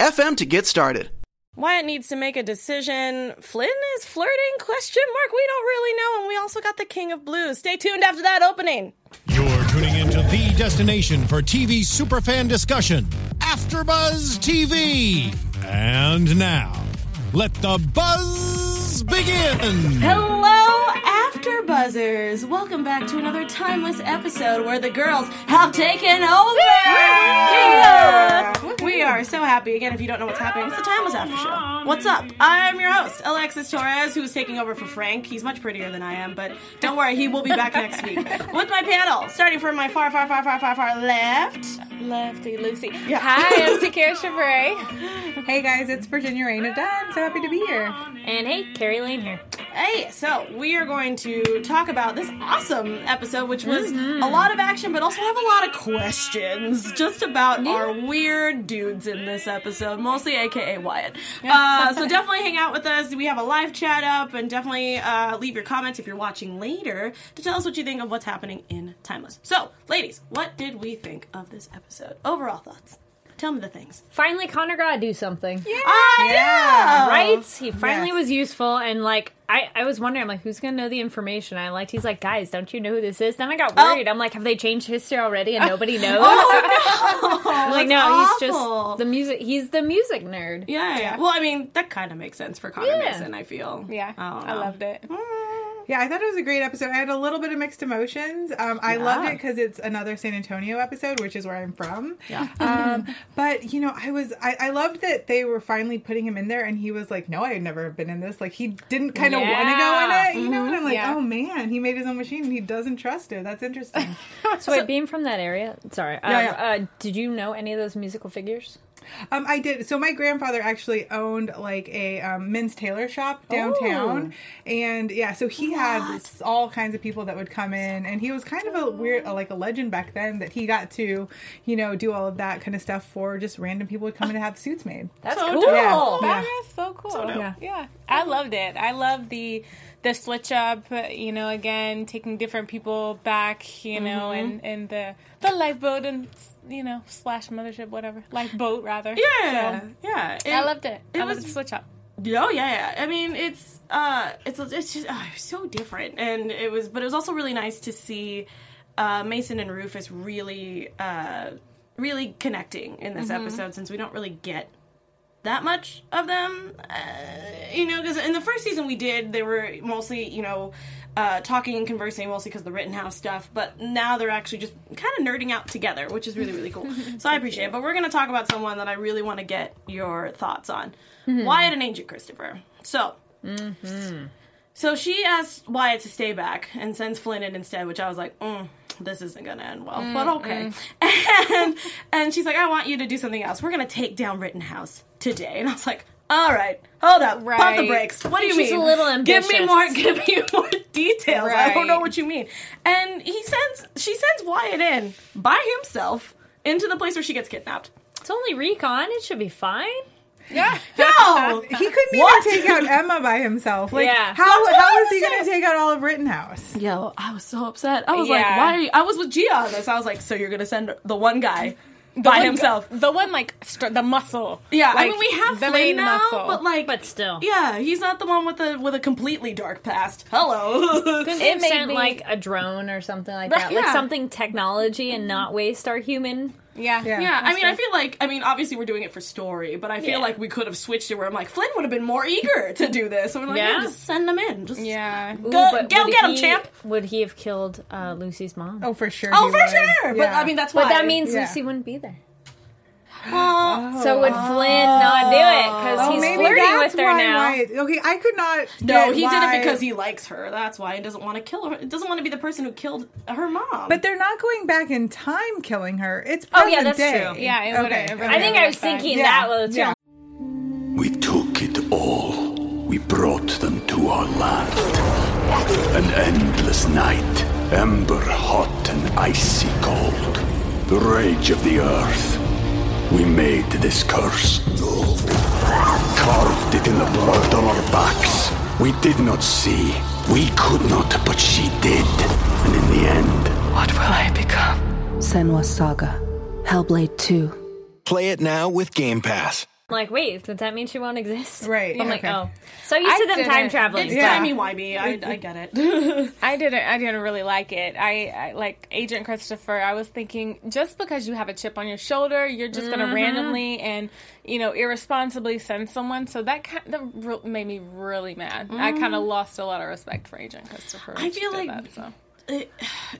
anchor.fm to get started. Wyatt needs to make a decision. Flynn is flirting? Question mark. We don't really know. And we also got the King of Blues. Stay tuned after that opening. You're tuning into the destination for TV superfan discussion, AfterBuzz TV. And now, let the buzz begin. Hello, After Buzzers. Welcome back to another timeless episode where the girls have taken over. Yeah. We are so happy. Again, if you don't know what's happening, it's the Timeless After Show. What's up? I'm your host, Alexis Torres, who's taking over for Frank. He's much prettier than I am, but don't worry, he will be back next week with my panel, starting from my far, far, far, far, far, far left. Lefty Lucy. Yeah. Hi, I'm Takara Chevray. Hey guys, it's Virginia Raina Dunn. So happy to be here. And hey, Carrie Lane here. Hey, so we are going to talk about this awesome episode, which was a lot of action, but also have a lot of questions just about our weird dudes in this episode, mostly AKA Wyatt. Uh, so definitely hang out with us. We have a live chat up, and definitely uh, leave your comments if you're watching later to tell us what you think of what's happening in Timeless. So, ladies, what did we think of this episode? Overall thoughts. Tell me the things. Finally, Connor got to do something. I know! Right? He finally Yes. was useful, and like, I, I was wondering, I'm like, who's gonna know the information? I liked, he's like, guys, don't you know who this is? Then I got Oh. worried. I'm like, have they changed history already and oh. nobody knows? Oh, no! I'm like, That's no, he's just the music. He's the music nerd. Yeah, yeah. Well, I mean, that kind of makes sense for Connor Yeah. Mason, I feel. Yeah, I, I loved it. Mm. Yeah, I thought it was a great episode. I had a little bit of mixed emotions. Um, I loved it because it's another San Antonio episode, which is where I'm from. Yeah. Um, but you know, I was I, I loved that they were finally putting him in there, and he was like, "No, I had never been in this." Like he didn't kind of want to go in it, you know. And I'm like, Yeah. "Oh man, he made his own machine, and he doesn't trust it." That's interesting. So, wait, being from that area, sorry. Um, Yeah, yeah. Uh, did you know any of those musical figures? Um, I did. So my grandfather actually owned like a um, men's tailor shop downtown, and yeah, so he had all kinds of people that would come in, and he was kind of a weird, uh, like a legend back then that he got to, you know, do all of that kind of stuff for just random people would come in to have suits made. That's So cool. dope. Yeah. That is so cool. dope. Yeah. yeah, I loved it. I love the the switch up. You know, again taking different people back. You know, and and the the lifeboat and you know slash mothership whatever lifeboat rather. Yeah, So, yeah. I loved it. It I was loved switch up. Oh yeah, yeah. I mean, it's uh, it's it's just uh, so different, and it was, but it was also really nice to see uh, Mason and Rufus really, uh, really connecting in this episode since we don't really get that much of them. Uh, you know, because in the first season we did, they were mostly, you know. Uh, talking and conversing mostly because the Rittenhouse stuff, but now they're actually just kind of nerding out together, which is really, really cool. so I appreciate it. But we're going to talk about someone that I really want to get your thoughts on Wyatt and Agent Christopher. So, so she asks Wyatt to stay back and sends Flynn in instead, which I was like, mm, this isn't gonna end well, but okay. And and she's like, I want you to do something else. We're gonna take down Rittenhouse today. And I was like, all right, hold up, pop the Right. brakes. What do you She's mean? a little Give me more. Give me more details. I don't know what you mean. And he sends, she sends Wyatt in by himself into the place where she gets kidnapped. It's only recon. It should be fine. Yeah. No, He couldn't What? even take out Emma by himself. Like, Yeah. how, That's what how I he going to take out all of Rittenhouse? Yo, I was so upset. I was like, Yeah. why? I was with Gia on this. I was like, so you're gonna send the one guy by one- himself? The one like str- the muscle. Yeah, I mean we have the Flynn main now, muscle. but like, But still. yeah, he's not the one with a with a completely dark past. Hello. It have made sent me- like a drone or something like Right, that? Like something technology and not waste our human. Yeah. Yeah. yeah, I mean, I feel like, I mean, obviously we're doing it for story, but I feel Yeah. like we could have switched it where I'm like, Flynn would have been more eager to do this. So we're like, yeah, Yeah. just send them in. Just Yeah. Ooh, Go- but go get him, he- champ. Would he have killed uh, Lucy's mom? Oh, for sure. Oh, for would. sure. But I mean, that's why. but that means Yeah. Lucy wouldn't be there. Oh. So would Flynn not do it because Oh, he's maybe flirting that's with her why, now? why- okay, I could not. no, get he did it because he likes her. That's why he doesn't want to kill her. It doesn't want to be the person who killed her mom. But they're not going back in time, killing her. It's Oh, yeah, that's day. true. Yeah, it would've- okay. it would've I think I was fine. thinking Yeah, that was yeah. We took it all. We brought them to our land. An endless night, ember hot and icy cold. The rage of the earth. We made this curse. Carved it in the blood on our backs. We did not see. We could not, but she did. And in the end, What will I become? Senua Saga. Hellblade 2. Play it now with Game Pass. I'm like, wait, does that mean she won't exist? Right, I'm like, okay. oh. So used I to them didn't- time traveling. it's Yeah. timey wimey. I, I get it. I didn't. I didn't really like it. I, I like Agent Christopher. I was thinking just because you have a chip on your shoulder, you're just Mm-hmm. going to randomly and you know irresponsibly send someone. So that kind that re- made me really mad. I kind of lost a lot of respect for Agent Christopher. Mm. I feel like that, so. it,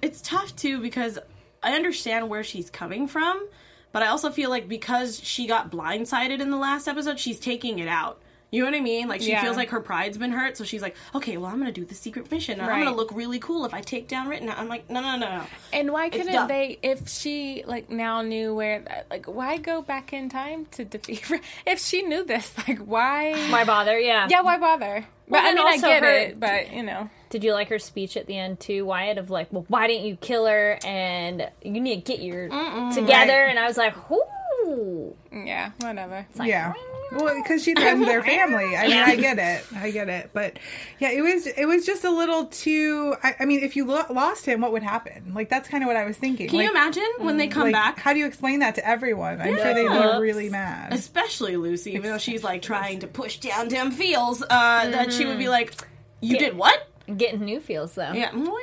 it's tough too because I understand where she's coming from, but I also feel like because she got blindsided in the last episode, she's taking it out. You know what I mean? Like she Yeah. feels like her pride's been hurt, so she's like, okay, well I'm gonna do the secret mission. And I'm gonna look really cool if I take down Ritten. I'm like, no, no, no, no. And why couldn't they, if she like now knew where, like, why go back in time to defeat? her? If she knew this, like, why? Why bother? Yeah. Yeah, why bother? But I and mean, I get her- it, but you know, Did you like her speech at the end too, Wyatt? Of like, well, why didn't you kill her? And you need to get your together. And I was like, whoo. yeah, whatever. yeah. Well, because she threatened their family. I mean, I get it. I get it. But yeah, it was it was just a little too. I, I mean, if you lo- lost him, what would happen? Like that's kind of what I was thinking. Can you imagine when they come like, back? How do you explain that to everyone? I'm sure they'd be Yeah. really mad. Especially Lucy, even though she's like trying to push down them feels, uh, that she would be like, you did what? Getting new feels though. Yeah, well,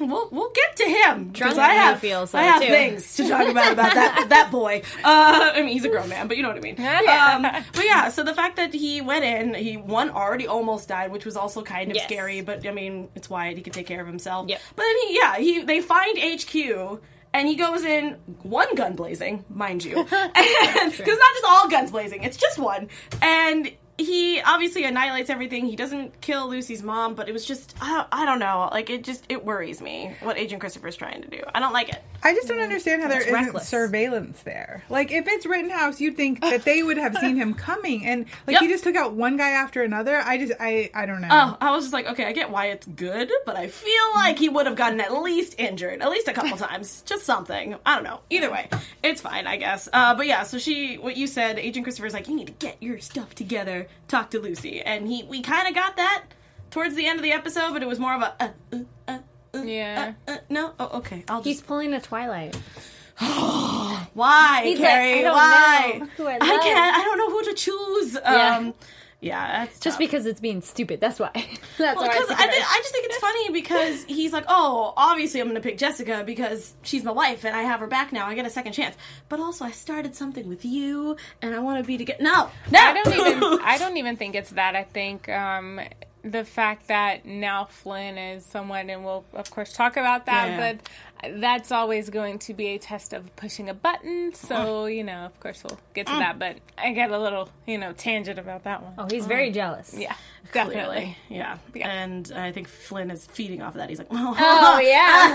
we'll we'll get to him because I have feels I have too. things to talk about about that that boy. Uh, I mean, he's a grown man, but you know what I mean. Um, but yeah, so the fact that he went in, he one already almost died, which was also kind of Yes. scary. But I mean, it's Wyatt; he could take care of himself. Yep. But then he, yeah, he they find HQ. And he goes in one gun blazing, mind you, because not just all guns blazing; it's just one. And he obviously annihilates everything. He doesn't kill Lucy's mom, but it was just I don't, I don't know. Like it just it worries me what Agent Christopher's trying to do. I don't like it. I just don't understand how there It's isn't reckless. surveillance there. Like, if it's Rittenhouse, you'd think that they would have seen him coming, and like Yep. he just took out one guy after another. I just, I, I don't know. Oh, I was just like, okay, I get why it's good, but I feel like he would have gotten at least injured, at least a couple times, just something. I don't know. Either way, it's fine, I guess. Uh, but yeah, so she, what you said, Agent Christopher's like, you need to get your stuff together, talk to Lucy, and he, we kind of got that towards the end of the episode, but it was more of a, uh, uh, uh, uh, Yeah. uh, uh, no, oh, okay, I'll He's just. pulling a Twilight. Why, He's like, Carrie? I don't why? know who I I can't. I don't know who to choose. Yeah. Um, yeah, that's Just tough. because it's being stupid. That's why. That's Well, why because said I, it. thi- I just think it's funny because he's like, oh, obviously I'm going to pick Jessica because she's my wife and I have her back now. I get a second chance. But also, I started something with you and I want to be together. No, no. I don't even. I don't even think it's that. I think um, the fact that now Flynn is someone, and we'll of course talk about that, Yeah. but that's always going to be a test of pushing a button. So you know, of course, we'll get to that. But I get a little, you know, tangent about that one. Oh, he's very jealous. Yeah, Clearly. definitely. Yeah. Yeah. And I think Flynn is feeding off of that. He's like, oh, Oh yeah.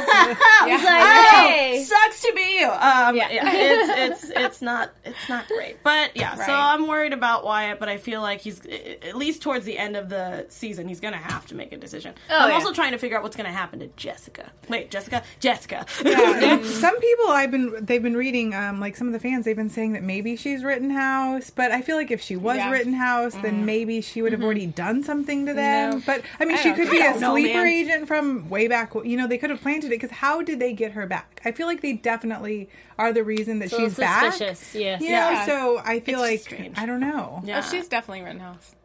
He's like, Oh, hey. sucks to be you. Um, yeah, Yeah. it's it's it's not it's not great, but yeah. So Right. I'm worried about Wyatt, but I feel like he's at least towards the end of the season, he's gonna have to make a decision. I'm yeah. also trying to figure out what's gonna happen to Jessica. Wait, Jessica, Jessica. America. Yeah, and some people I've been they've been reading um like some of the fans they've been saying that maybe she's Rittenhouse, but I feel like if she was Yeah. Rittenhouse, then maybe she would have already done something to them. No. But I mean, I she could I be a know, sleeper man. agent from way back. You know, they could have planted it because how did they get her back? I feel like they definitely are the reason that It's a little she's back. suspicious, yes. You Yeah. know, so I feel It's like strange. I don't know. Yeah. Oh, she's definitely Rittenhouse.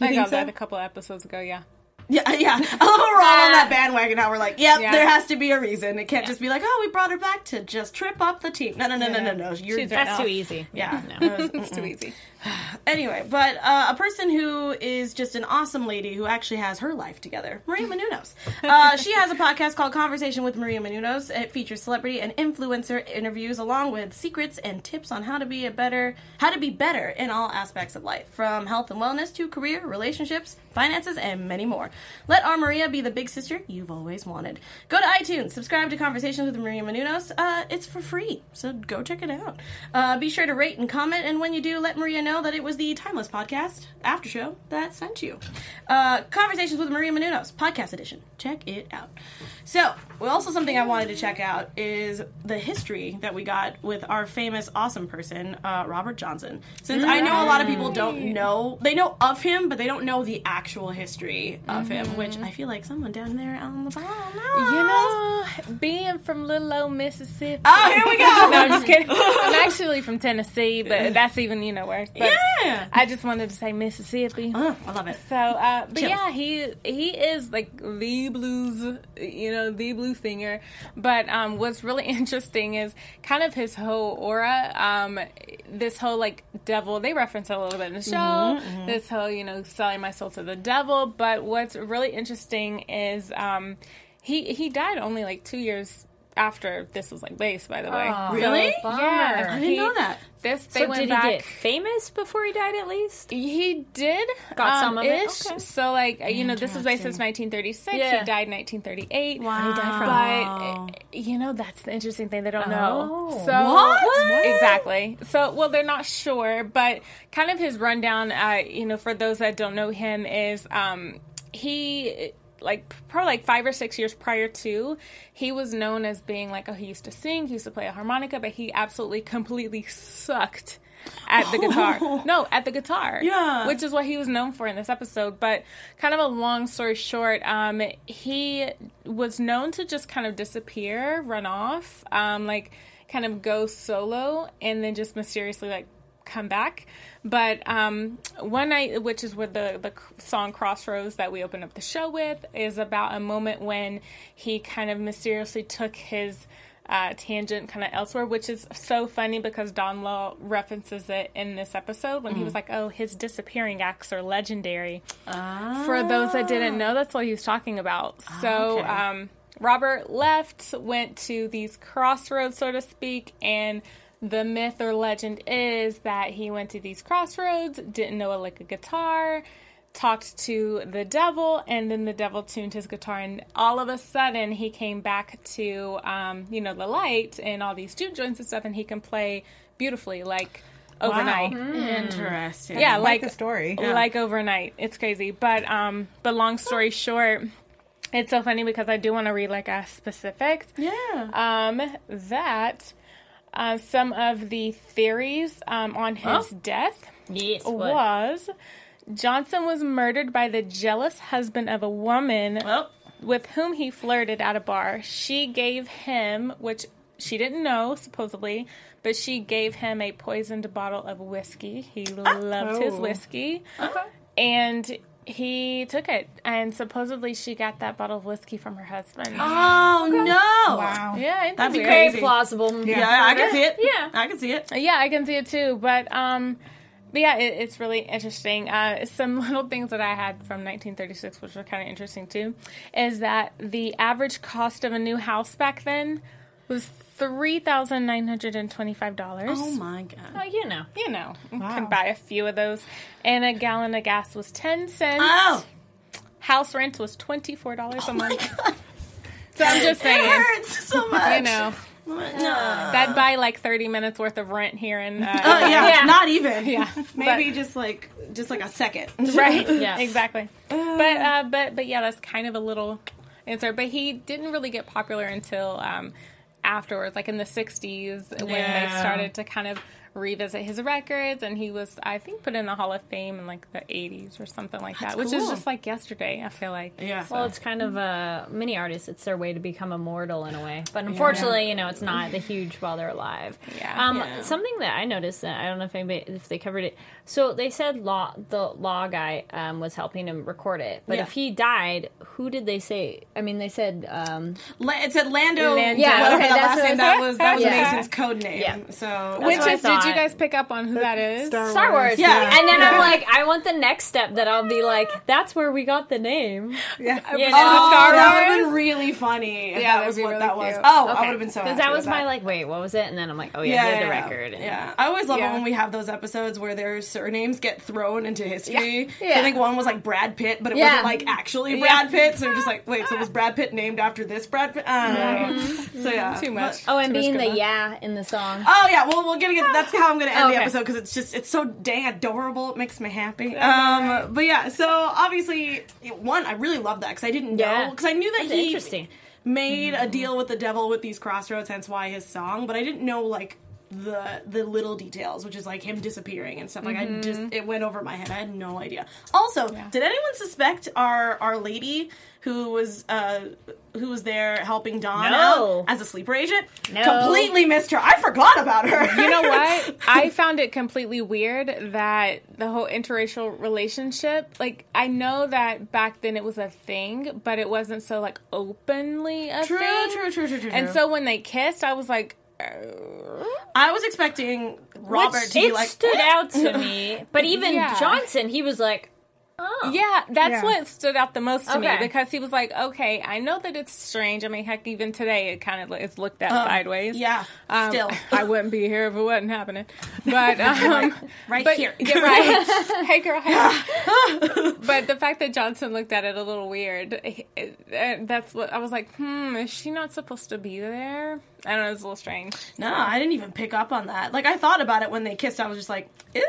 You I got so? that a couple episodes ago. Yeah. Yeah, yeah. I love how we're all on that bandwagon now. We're like, yep, Yeah. there has to be a reason. It can't just be like, oh, we brought her back to just trip up the team. No, no, no, no, no, no. You're, She's That's too easy. yeah. No, it's too easy. Anyway, but uh, a person who is just an awesome lady who actually has her life together, Maria Menounos. Uh, she has a podcast called Conversation with Maria Menounos. It features celebrity and influencer interviews along with secrets and tips on how to be a better, how to be better in all aspects of life, from health and wellness to career, relationships, finances, and many more. Let our Maria be the big sister you've always wanted. Go to iTunes, subscribe to Conversations with Maria Menounos. Uh, it's for free, so go check it out. Uh, be sure to rate and comment, and when you do, let Maria know that it was the Timeless Podcast after show that sent you. Uh, Conversations with Maria Menounos, podcast edition. Check it out. So, well, also something I wanted to check out is the history that we got with our famous, awesome person, uh, Robert Johnson. Since I know a lot of people don't know, they know of him, but they don't know the actual history of him, which I feel like someone down there on the knows. You know, being from little old Mississippi. Oh, here we go. no, I'm just kidding. I'm actually from Tennessee, but that's even you know worse. But Yeah. I just wanted to say Mississippi. Oh, I love it. So, uh, but Chills. yeah, he he is like the blues, you know, the blues singer. But um, what's really interesting is kind of his whole aura. Um, this whole like devil. They reference it a little bit in the show. Mm-hmm, This whole you know selling my soul to the devil. But what's really interesting is um, he he died only like two years. After this was like based, by the way, Oh, Really? bummer. yeah, I didn't know that. This they So went did back. he get famous before he died? At least. He did Got um, some of it? Okay. So like you know, this was based since 1936. Yeah. He died in 1938. Wow. he died from? But uh, you know, that's the interesting thing they don't know. Oh. So What? exactly. So well, they're not sure, but kind of his rundown. Uh, you know, for those that don't know him, is um, he like probably like five or six years prior to he was known as being like oh he used to sing he used to play a harmonica but he absolutely completely sucked at the guitar no at the guitar Yeah. which is what he was known for in this episode but kind of a long story short um he was known to just kind of disappear run off um like kind of go solo and then just mysteriously like come back. But um, one night, which is where the the song "Crossroads" that we opened up the show with, is about a moment when he kind of mysteriously took his uh, tangent kind of elsewhere, which is so funny because Don Law references it in this episode when he was like, "Oh, his disappearing acts are legendary." For those that didn't know, that's what he was talking about. So. okay. Um, Robert left, went to these crossroads, so to speak, and the myth or legend is that he went to these crossroads, didn't know a lick of guitar, talked to the devil, and then the devil tuned his guitar, and all of a sudden he came back to, um, you know, the light and all these juke joints and stuff, and he can play beautifully, like overnight. Interesting. Yeah, Quite like the story. like overnight. It's crazy, but um, but long story short, it's so funny because I do want to read like a specific. Yeah. Um, that uh, some of the theories um, on his death Yes. Was Johnson was murdered by the jealous husband of a woman with whom he flirted at a bar. She gave him, which she didn't know supposedly, but she gave him a poisoned bottle of whiskey. He loved his whiskey. And he took it, and supposedly she got that bottle of whiskey from her husband. oh no. Wow. Yeah, ain't that That'd be weird? crazy. Very plausible. Yeah, I can see it. Yeah. I can see it. Yeah, I can see it too. But um, but yeah, it, it's really interesting. Uh, some little things that I had from 1936, which were kind of interesting too, is that the average cost of a new house back then was three thousand nine hundred and twenty-five dollars. Oh my god. Oh, you know. You know, you can buy a few of those, and a gallon of gas was ten cents. Oh. House rent was twenty-four dollars a Oh my month. god. So I'm just saying, It saying, hurts so much. you know, No. that'd buy like thirty minutes worth of rent here in. Uh, Oh yeah, Yeah. not even. Yeah. maybe just like just like a second. right Yeah. exactly but uh but but yeah that's kind of a little answer but he didn't really get popular until um afterwards, like in the '60s, when they started to kind of revisit his records, and he was, I think, put in the Hall of Fame in like the '80s or something like that, which is just like yesterday. I feel like. Yeah. Well, it's kind of uh, many artists. It's their way to become immortal in a way, but unfortunately, you know, it's not the huge while they're alive. Yeah. Um, Yeah. Something that I noticed that I don't know if anybody if they covered it. So they said law the law guy um, was helping him record it, but Yeah. if he died, who did they say? I mean, they said um, La- it said Lando. Lando. Yeah, whatever okay, that last name that was. That was Yeah. Mason's code name. Yeah. So Which is, did you guys pick up on who that is? Star Star Wars. Yeah. and then Yeah. I'm like, I want the next step that I'll be like, that's where we got the name. Yeah. You know? Oh, Star that would have been really funny. If Yeah, that was what really that was. cute. Oh, I would have been so. Because that was my like, wait, what was it? And then I'm like, oh yeah, Yeah, the record. Yeah, I always love it when we have those episodes where their surnames get thrown into history. So Yeah. I think one was like Brad Pitt, but it Yeah. wasn't like actually Brad Pitt. So just like, wait, so was ah. Brad Pitt named after this Brad Pitt? Ah. I don't. So mm-hmm. yeah, mm-hmm. Too much. Oh, and Too being the yeah in the song. Oh yeah, well we're gonna get. Ah. That's how I'm gonna end the Okay. episode because it's just it's so dang adorable. It makes me happy. Um, but yeah, so obviously one, I really love that because I didn't know because I knew that That's he interesting. made a mm-hmm. deal with the devil with these crossroads, hence why his song. But I didn't know like the the little details, which is like him disappearing and stuff. Like I just it went over my head. I had no idea. Also, did anyone suspect our our lady who was uh who was there helping Don No. as a sleeper agent? No. Completely missed her. I forgot about her. You know what? I found it completely weird that the whole interracial relationship, like I know that back then it was a thing, but it wasn't so like openly a True, thing. true, true, true, true. true. And so when they kissed, I was like, I was expecting Robert Which to be it like stood out to me. But even Yeah. Johnson, he was like, oh. Yeah, that's Yeah. what stood out the most to me because he was like, "Okay, I know that it's strange. I mean, heck, even today it kind of is looked at sideways. yeah, Um, still. I wouldn't be here if it wasn't happening. But um, right but, here. yeah, right. hey, girl. Hey. but the fact that Johnson looked at it a little weird, it- it- that's what I was like. Hmm, is she not supposed to be there? I don't know. It's a little strange. No, I didn't even pick up on that. Like I thought about it when they kissed. I was just like, eh,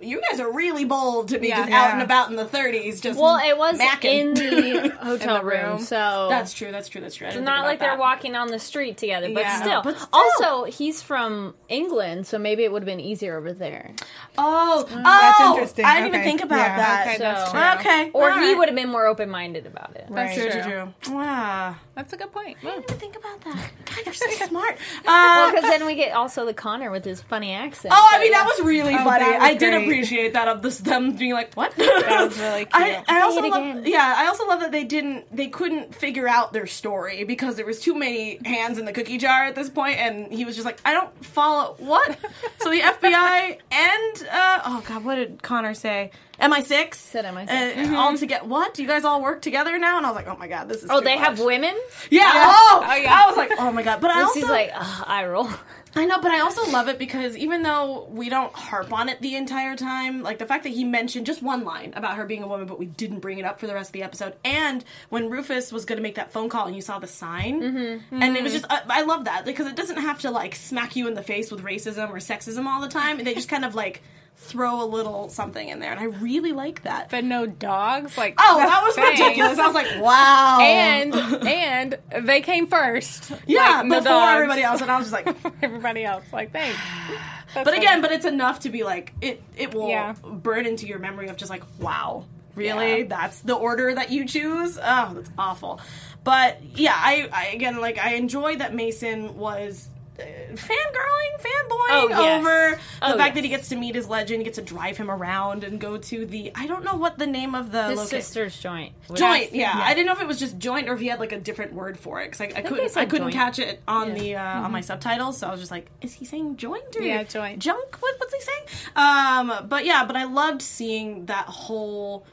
you guys are really bold to be Yeah. just out and about in the 30s. Just Well, it was macking. in the hotel In the room, room. so That's true. That's true. That's true. It's didn't like about they're walking on the street together. But, Yeah. still. But still. also he's from England, so maybe it would have been easier over there. Oh, oh, That's interesting. I didn't even think about Yeah. that. Okay, that's true. Okay, Or all he right. would have been more open minded about it. That's True, true. true, true. Wow. That's a good point. I didn't even think about that. God, you're so smart. Well, Uh, because then we get also the Connor with his funny accent. Oh, I mean that was really Oh, funny. was I did great. Appreciate that of this them being like, "What?" That was really cute. I, I also love, again. yeah, I also love that they didn't, they couldn't figure out their story because there was too many hands in the cookie jar at this point, and he was just like, "I don't follow what." so the FBI and uh, oh god, what did Connor say? MI6 Said MI6, uh, yeah. all together. What? Do you guys all work together now? And I was like, "Oh my god, this is." Oh, they have women? Yeah. Oh, Oh, yeah. I was like, "Oh my god," but I also like, I roll. I know, but I also love it because even though we don't harp on it the entire time, like the fact that he mentioned just one line about her being a woman, but we didn't bring it up for the rest of the episode, and when Rufus was going to make that phone call and you saw the sign, Mm-hmm. and it was just, I, I love that because it doesn't have to like smack you in the face with racism or sexism all the time. They just kind of like throw a little something in there, and I really like that. but no dogs. Like Oh, that was thanks. ridiculous! I was like, wow, and and they came first. yeah, like, before everybody else, and I was just like. everybody else. Like thanks. That's But again, but it's enough to be like it. It will Yeah. burn into your memory of just like, wow, really? Yeah. That's the order that you choose? Oh, that's awful. But yeah, I, I again like I enjoy that Mason was. Fangirling, fanboying Oh, yes. over the Oh, fact yes. that he gets to meet his legend, he gets to drive him around and go to the I don't know what the name of the His loca- sister's joint. joint. Yeah. I didn't know if it was just joint or if he had like a different word for it because I, I, they couldn't I couldn't joint. catch it on Yeah. the uh, on my subtitles. So I was just like, is he saying joint or Yeah, joint. junk? What, what's he saying? Um, but yeah, but I loved seeing that whole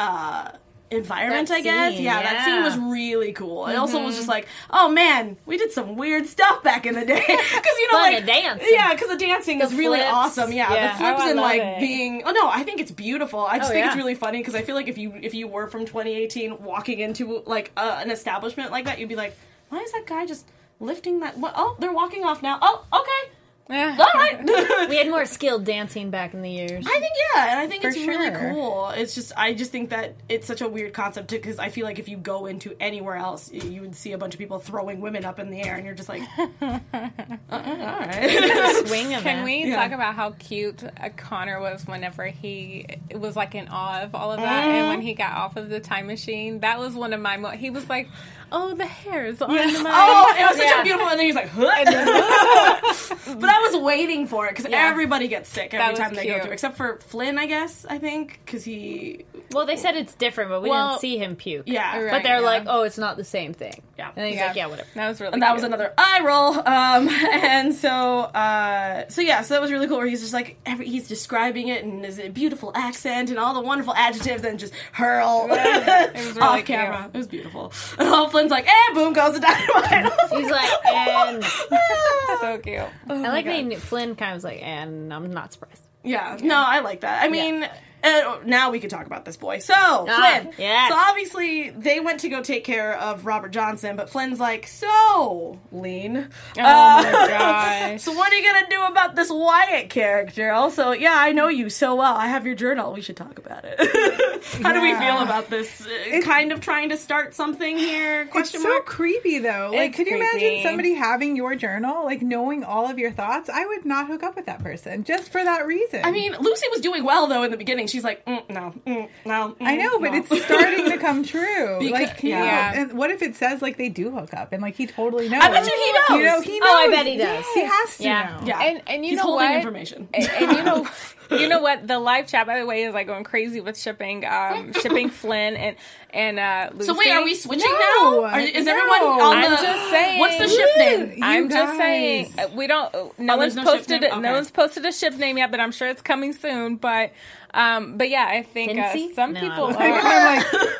uh, environment. That I guess scene, yeah, that scene was really cool. It also was just like, oh man, we did some weird stuff back in the day because you know like dance. Yeah, because the dancing is really awesome. Yeah, Yeah. the flips Oh, and like it. being. Oh no, I think it's beautiful. I just Oh, think it's really funny because I feel like if you if you were from 2018 walking into like uh, an establishment like that, you'd be like, why is that guy just lifting that? What? Oh, they're walking off now. Oh, okay. All right. we had more skilled dancing back in the years. I think yeah, and I think For it's really sure. cool. It's just I just think that it's such a weird concept because I feel like if you go into anywhere else, you would see a bunch of people throwing women up in the air, and you're just like, uh, all right. Swing of Can it. we Yeah. talk about how cute uh, Connor was whenever he was like in awe of all of that, and when he got off of the time machine? That was one of my. Mo- he was like, "Oh, the hairs on my." Oh, it was such Yeah. a beautiful, and then he's like, huh? but I was waiting for it because Yeah. everybody gets sick every was time they go cute. through, except for Flynn, I guess. I think because he, Well, they said it's different, but we Well, didn't see him puke. yeah, Right. But they're yeah. like, oh, it's not the same thing. Yeah. And he's Yeah. like, yeah, whatever. That was really. and that was another eye roll. Um, and so, uh, so yeah, so that was really cool. Where he's just like, every, he's describing it and his beautiful accent and all the wonderful adjectives, and just hurl It was really off cute. camera. It was beautiful. And Flynn's like, and boom goes the dynamite. He's like, and so cute. Oh I like that Flynn kind of was like, and I'm not surprised. Yeah, no, I like that. I mean, uh, now we can talk about this boy. So, Ah, Flynn. yes. So, obviously, they went to go take care of Robert Johnson, but Flynn's like, so, lean. Oh my gosh. So, what are you going to do about this Wyatt character? Also, yeah, I know you so well. I have your journal. We should talk about it. How do we feel about this? Uh, kind of trying to start something here? It's Question so mark. creepy though. Like, It's could you creepy. imagine somebody having your journal, like knowing all of your thoughts? I would not hook up with that person just for that reason. I mean, Lucy was doing well though in the beginning. She's like, mm, no, mm, no. I mm, know, but no. it's starting to come true. Because- like, can you- yeah. and what if it says like they do hook up and like he totally knows? I bet you he knows. You know, he knows. Oh, I bet he does. He has to Yeah. know. Yeah, And and you He's know holding what? information. And, and you know, you know what? The live chat, by the way, is like going crazy with shipping, um, shipping Flynn and and uh, Lucy. So wait, are we switching No, now? Are, is no. everyone on I'm the? just saying. What's the ship name? I'm just saying uh, we don't. uh, No Oh, one's no posted. Okay. No one's posted a ship name yet, but I'm sure it's coming soon. But, um, but yeah, I think uh, some No, people I don't are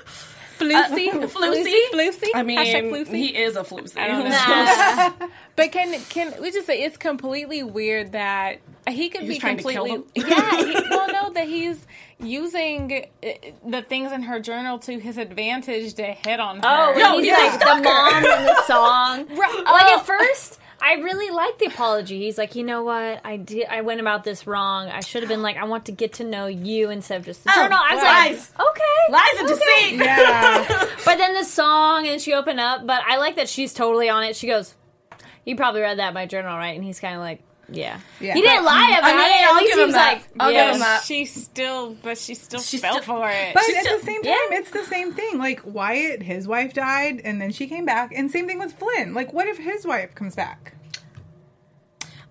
like, Flusy, Flusy? Flusy. I mean, Hashtag Flusy. he is a floozy. I don't know. Nah. But can can we just say it's completely weird that he could He was be trying to kill completely yeah. He, well, no, that he's using uh, the things in her journal to his advantage to hit on her. Oh, No, he's he's a like the mom in the song. Right. Like Oh. at first, I really like the apology. He's like, you know what, I did, I went about this wrong. I should have been like, I want to get to know you instead of just the Oh, journal. I was lies. like, okay, Lies and okay. deceit. yeah. But then the song, and she opened up. But I like that she's totally on it. She goes, "You probably read that in my journal, right?" And he's kind of like, "Yeah." Yeah. He didn't lie about I mean, it. At I'll least give he him was that. like, I'll give him that. She still, but she still She fell still- for it. But She's at still- the same time, yeah. it's the same thing. Like Wyatt, his wife died, and then she came back, and same thing with Flynn. Like, what if his wife comes back?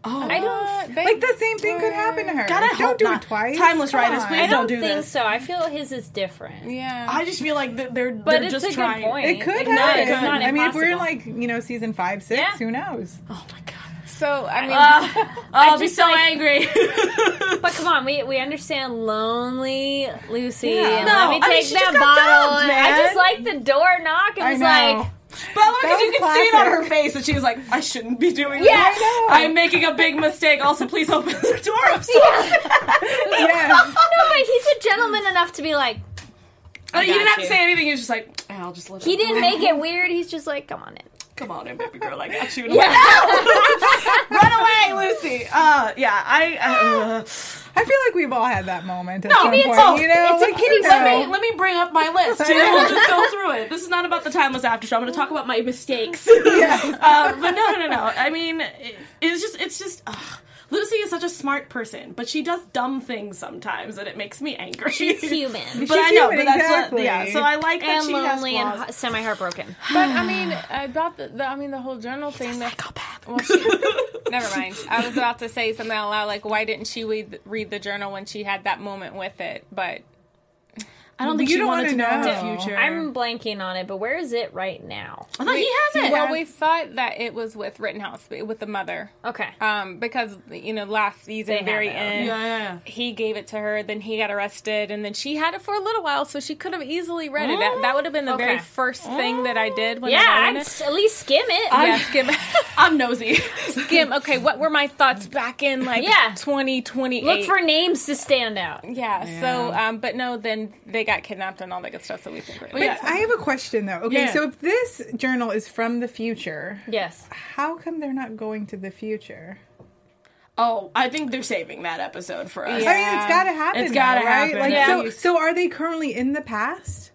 Oh, I don't. They- Like the same thing could happen to her. God, I Don't do not. it twice. Timeless Come writers, please I don't, do think this. so. I feel his is different. yeah. I just feel like that they're But they're it's just a good trying. point. It could It happen. It's not I mean, if we're in like you know season five, six, Yeah. who knows? Oh my god. So I mean, Uh, I'll be so like- angry. But come on, we we understand lonely Lucy. Yeah. No, let me I mean, take she that just bottle. dumped, and I just like the door knock. It I was know. like, But look, That you was can see it on her face that she was like, "I shouldn't be doing Yeah, this. I know. I'm making a big mistake. Also, please open the door." I'm so yes. no, but he's a gentleman enough to be like. Uh, he didn't got have to say anything. He was just like, "I'll just let." He it didn't go." make it weird. He's just like, come on in. Come on in, baby girl. I got you. And I'm like, "No! Run away, Lucy. Uh, yeah. I. Uh, I feel like we've all had that moment at No, some me point. too. You know, It's a like, kitty you let me let me bring up my list. I And know. we'll just go through it. This is not about the timeless after show. I'm going to talk about my mistakes. uh, but no, no, no. no. I mean, it, it's just, it's just. ugh. Lucy is such a smart person, but she does dumb things sometimes, and it makes me angry. She's human. But She's I know, human, but that's exactly. what, yeah. So I like that and she lonely has and flaws. hu- semi heartbroken. but I mean, about the, the I mean the whole journal thing. That, Psychopath. well, she, never mind. I was about to say something out loud, like why didn't she read, read the journal when she had that moment with it? But I don't think You she don't wanted to know wanna the know. future. I'm blanking on it, but where is it right now? I thought he has it. well, we thought that it was with Rittenhouse, with the mother. Okay. Um, because you know, last season, They very end, yeah, yeah, yeah. he gave it to her. Then he got arrested, and then she had it for a little while, so she could have easily read it. That, that would have been the very first thing that I did. When Yeah, I I'd read s- at least skim it. Yeah, skim, I'm nosy. skim. Okay, what were my thoughts back in like Yeah. twenty twenty eight? Look for names to stand out. yeah, So, um, but no, then they got kidnapped and all that good stuff. So we think But yeah. I have a question though. Okay, Yeah. so if this journal is from the future, Yes. how come they're not going to the future? Oh, I think they're saving that episode for us. I mean, it's got to happen. It's gotta right? happen. Like, Yeah. so, so are they currently in the past?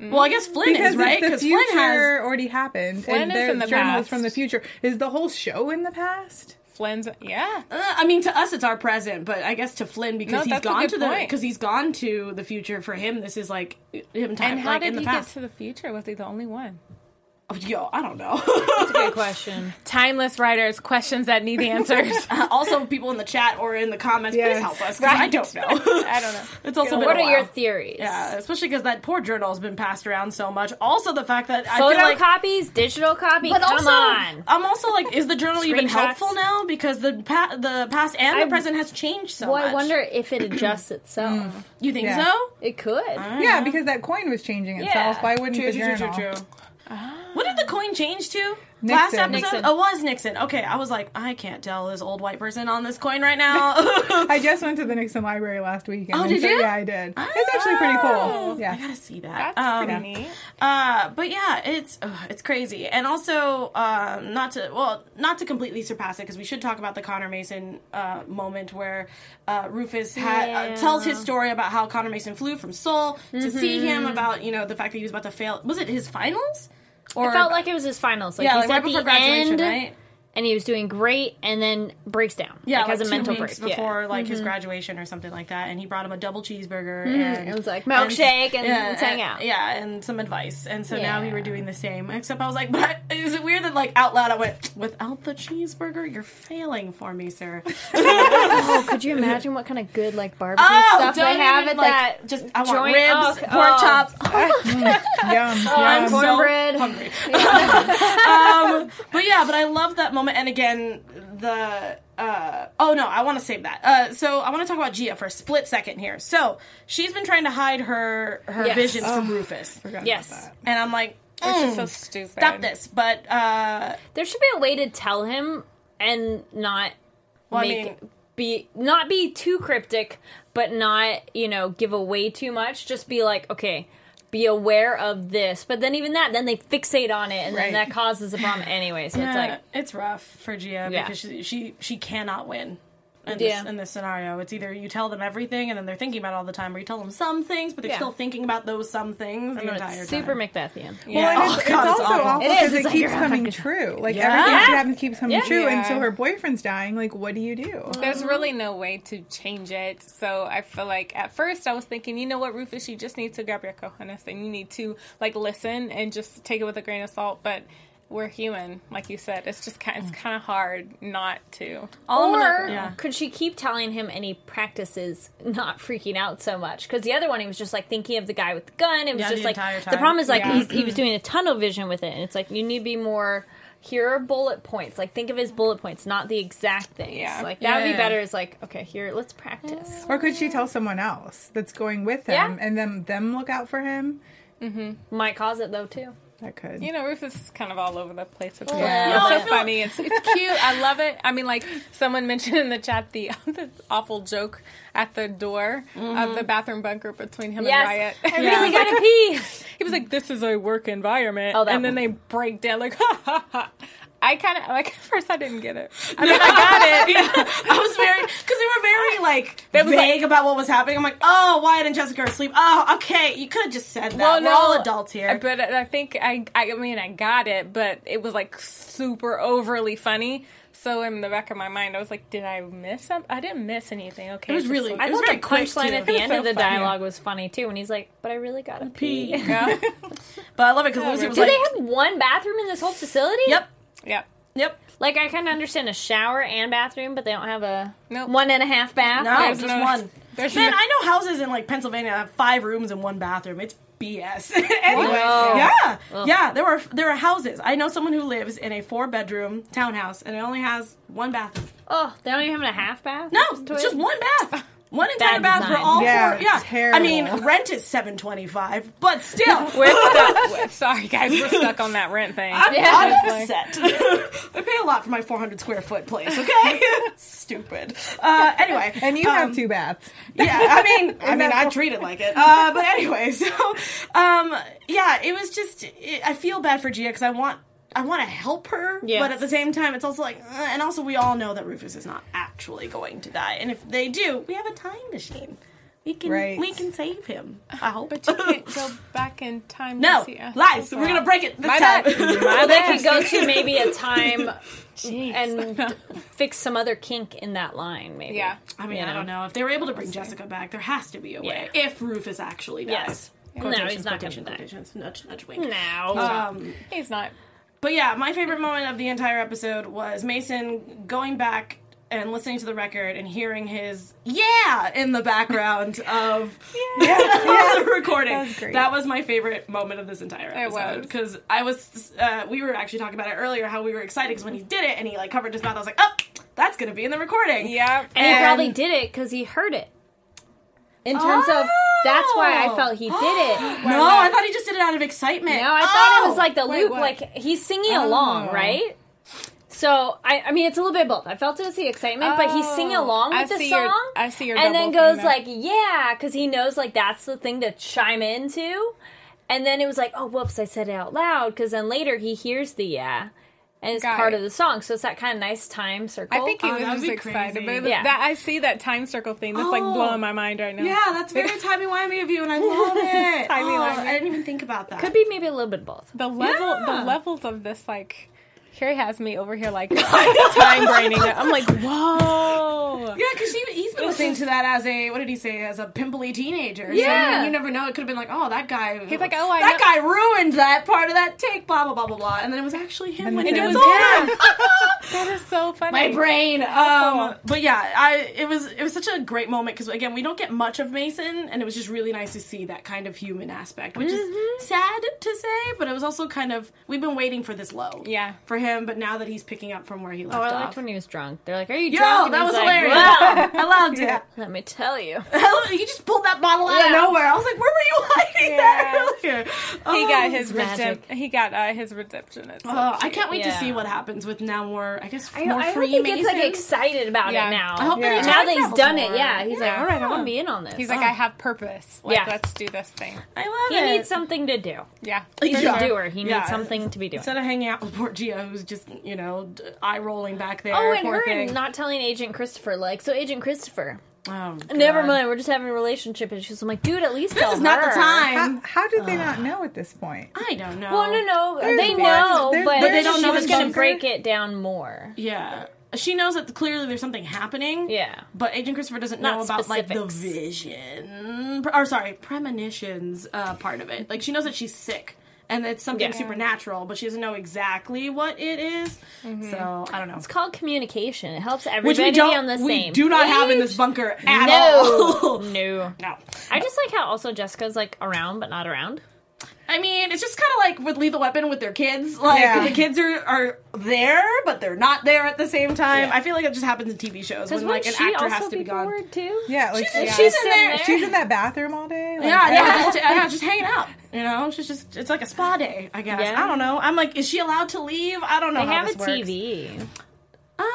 Mm. Well, I guess Flynn because is right because future Flynn has. already happened, Flynn and is in the journals past. from the future. Is the whole show in the past? Flynn's, yeah. Uh, I mean, to us, it's our present, but I guess to Flynn because No, he's gone to the because he's gone to the future. For him, this is like him time And how like did in the he past. get to the future? Was he the only one? Oh, yo, I don't know. That's a good question. Timeless writers, questions that need answers. also, people in the chat or in the comments, Yes. please help us because I don't know. I don't know. It's also been what a are your theories? Yeah, especially because that poor journal has been passed around so much. Also, the fact that I Photo feel like, copies, digital copy. but Come also, on. I'm also like, is the journal even helpful now? Because the pa- the past and I- the present has changed so well, much. I wonder if it adjusts itself. You think Yeah. so? It could. Yeah, because that coin was changing itself. Yeah. Why wouldn't True, the true, true, journal? true, true. What did the coin change to? Nixon. Last episode? Nixon. Oh, it was Nixon. Okay, I was like, I can't tell this old white person on this coin right now. I just went to the Nixon Library last weekend. Oh, did so, you? Yeah, I did. It's actually pretty cool. Yeah, I gotta see that. That's Um, pretty neat. Uh, but yeah, it's ugh, it's crazy, and also um, not to well, not to completely surpass it because we should talk about the Connor Mason uh, moment where uh, Rufus had, Yeah. uh, tells his story about how Connor Mason flew from Seoul to see him about you know the fact that he was about to fail. Was it his finals? Or It felt like it was his finals. Like yeah, he's like right at before the graduation, end, right? And he was doing great, and then breaks down. Yeah, like, like, has a mental break. before yeah. like his graduation or something like that, and he brought him a double cheeseburger. Mhm. And It was like milkshake and let's hang out. Yeah, and some advice. And so now we were doing the same. Except I was like, but is it weird that like out loud I went, without the cheeseburger, you're failing for me, sir. oh, could you imagine what kind of good like barbecue Oh, stuff they don't have even, at like, that? just I want joint? ribs, Oh, pork Oh. chops. Yum. I'm yum. so Cornbread. hungry. um, but yeah, but I love that moment. And again, the uh, oh no, I want to save that. Uh, so I want to talk about Jiya for a split second here. So she's been trying to hide her her Yes. visions from Rufus, Yes, and I'm like, It's just mm, so stupid. stop this. But uh, there should be a way to tell him and not Well, I make mean- be not be too cryptic, but not you know give away too much. Just be like, okay, be aware of this. But then even that, then they fixate on it, and Right. then that causes a problem anyway. So it's like, it's rough for Jiya Yeah. because she, she she cannot win. In Yeah. this, in this scenario, it's either you tell them everything and then they're thinking about it all the time, or you tell them some things, but they're Yeah. still thinking about those some things the it's entire super time. Macbethian. Yeah. Well, and Oh, it's, God, it's it's also awful. awful It is. because It's it like keeps coming fucking- true. Like Yeah. everything Yeah. that happens keeps coming Yeah. true, and so her boyfriend's dying. Like, what do you do? There's really no way to change it. So I feel like at first I was thinking, you know what, Rufus, you just need to grab your cojones and you need to like listen and just take it with a grain of salt. But we're human, like you said. It's just kind, it's kind of hard not to. All Or gonna- yeah. could she keep telling him any practices not freaking out so much? Because the other one, he was just like thinking of the guy with the gun. It was Yeah, just the like entire the problem is like Yeah. he was doing a tunnel vision with it, and it's like you need to be more. Here are bullet points. Like think of his bullet points, not the exact things. Yeah. Like that would Yeah. be better. Is like okay, here let's practice. Or could she tell someone else that's going with him, Yeah. and then them look out for him? Mm-hmm. Might cause it though too. That could. You know, Rufus is kind of all over the place. It's, so, Yeah. it's so funny. It's it's cute. I love it. I mean, like someone mentioned in the chat the, the awful joke at the door of mm-hmm. the bathroom bunker between him Yes, and Wyatt. I really gotta pee. He was like, "This is a work environment," Oh, and then one. they break down like, ha ha ha. I kind of like at first I didn't get it. I mean, I got it. I was very because they were very like They was vague about what was happening. I'm like, oh, Wyatt and Jessica are asleep. Oh, okay, you could have just said that. we're all adults here. But I think I, I mean, I got it, but it was like super overly funny. So in the back of my mind, I was like, "Did I miss something? I didn't miss anything." Okay, It was really- like- I was thought very the quick, punchline at the end so of the funny. dialogue was funny too. When he's like, "But I really gotta pee." Yeah. but I love it because Lucy was Do like, they have one bathroom in this whole facility? "Yep, yep. yep." Like I kind of understand a shower and bathroom, but they don't have a Nope. one and a half bath. No, There's just no- one. there's Man, no- I know houses in like Pennsylvania that have five rooms and one bathroom. It's BS. anyway, No. yeah, yeah. There are there are houses. I know someone who lives in a four bedroom townhouse and it only has one bathroom. Oh, they don't even have a half bath. No, it's just one bath. One entire Bad bath for design. all Yeah, four. Yeah, terrible. I mean, rent is seven twenty five, but still, We're stuck. we're- Sorry, guys, we're stuck on that rent thing. I'm, Yeah. I'm upset. I pay a lot for my 400 square foot place. Okay, stupid. Uh, anyway, and you um, have two baths. Yeah, I mean, I mean, I treat it like it. Uh, but anyway, so um, yeah, it was just. It, I feel bad for Jiya because I want. I want to help her, Yes. but at the same time, it's also like, uh, and also we all know that Rufus is not actually going to die, and if they do, we have a time machine. We can Right. we can save him. I hope. But you can't go back in time. no to see lies. We're gonna break it this My time. bad. Well, they could go to maybe a time and fix some other kink in that line, maybe. Yeah. I mean, You I know? don't know if they were able to bring Jessica back. There has to be a way if Rufus actually dies. Yes. No, he's not quotations, coming back. quotations. Nudge, nudge, wink. No. Um, He's not. But yeah, my favorite moment of the entire episode was Mason going back and listening to the record and hearing his yeah in the background of, of the recording. That was great. That was my favorite moment of this entire episode because I was uh, we were actually talking about it earlier how we were excited because when he did it and he like covered his mouth, I was like, oh, that's gonna be in the recording. yeah And he probably did it because he heard it. In terms of, that's why I felt he did it. No, I thought he just did it out of excitement. No, I thought it was Oh! like the wait, loop, what? like he's singing along, oh. right? So I, I mean, it's a little bit of both. I felt it was the excitement, but he's singing Oh, along I with the see song, your- I see your and then goes thing like, "Yeah," because he knows like that's the thing to chime into. And then it was like, "Oh, whoops, I said it out loud." Because then later he hears the "yeah," and it's Got part it. of the song. So it's that kind of nice time circle. I think he Oh, was just excited. crazy. But Yeah. that I see that time circle thing. That's like Oh. blowing my mind right now. Yeah, that's very timey wimey of you, and I love it. Timey-wimey. oh, I didn't even think about that. could be maybe a little bit of both. The level, Yeah. the levels of this, like, Kari has me over here like time braining. it. I'm like, whoa. Yeah, because he, he's been listening to that as a what did he say as a pimply teenager. Yeah. so you never know. It could have been like, oh, that guy. He's like, oh, I that know- guy ruined that part of that take. Blah blah blah blah blah. And then it was actually him when he then was it was older. That is so funny. My brain. Um, but yeah, I it was it was such a great moment because again we don't get much of Mason, and it was just really nice to see that kind of human aspect, which Mm-hmm. is sad to say, but it was also kind of we've been waiting for this low, Yeah. for him. But now that he's picking up from where he left Oh, I off, liked when he was drunk. They're like, "Are you Yo, drunk?" And that was like, hilarious. "Well, I loved it. let me tell you." he just pulled that bottle out Yeah. of nowhere. I was like, where were you hiding that earlier? he Oh, got his magic. redemp- He got uh, his redemption. So Oh, I can't wait to see what happens with now more. I guess I, more I free hope he gets like excited about Yeah. it now. I hope that now that he's done more. it, yeah, he's like, Yeah. all right, I want to be in on this. He's like, I have purpose. Like, Yeah. let's do this thing. I love it. he needs something to do. Yeah. He's a doer. He needs something to be doing. Instead of hanging out with poor Jiya, who's just you know eye rolling back there. Oh, and poor her thing. not telling Agent Christopher, like, so Agent Christopher, Oh, never mind, we're just having a relationship issues. I'm like, dude, at least This tell is not the time. How, how did they not know at this point? I don't know. Well, no, no, There's they know, there's- but but they don't she know was the gonna break it down more. Yeah, she knows that clearly there's something happening. Yeah. But Agent Christopher doesn't know Not about like the vision, or sorry, premonitions uh, part of it. Like she knows that she's sick and it's something Yeah. supernatural, but she doesn't know exactly what it is. Mm-hmm. So I don't know. It's called communication. It helps Which everybody we don't. be on the we same. do not have in this bunker at No, all. no. no. I just like how also Jessica's like around but not around. I mean, it's just kind of like with Lethal Weapon with their kids. Like Yeah. the kids are are there, but they're not there at the same time. I feel like it just happens in TV shows when like an she actor also has to be gone. bored too? Yeah, like She's, yeah. she's in there. She's in that bathroom all day. Like, Yeah, yeah, just, yeah, just hanging out. You know, she's just it's like a spa day. I guess Yeah. I don't know. I'm like, is she allowed to leave? I don't know. They how have a works. TV.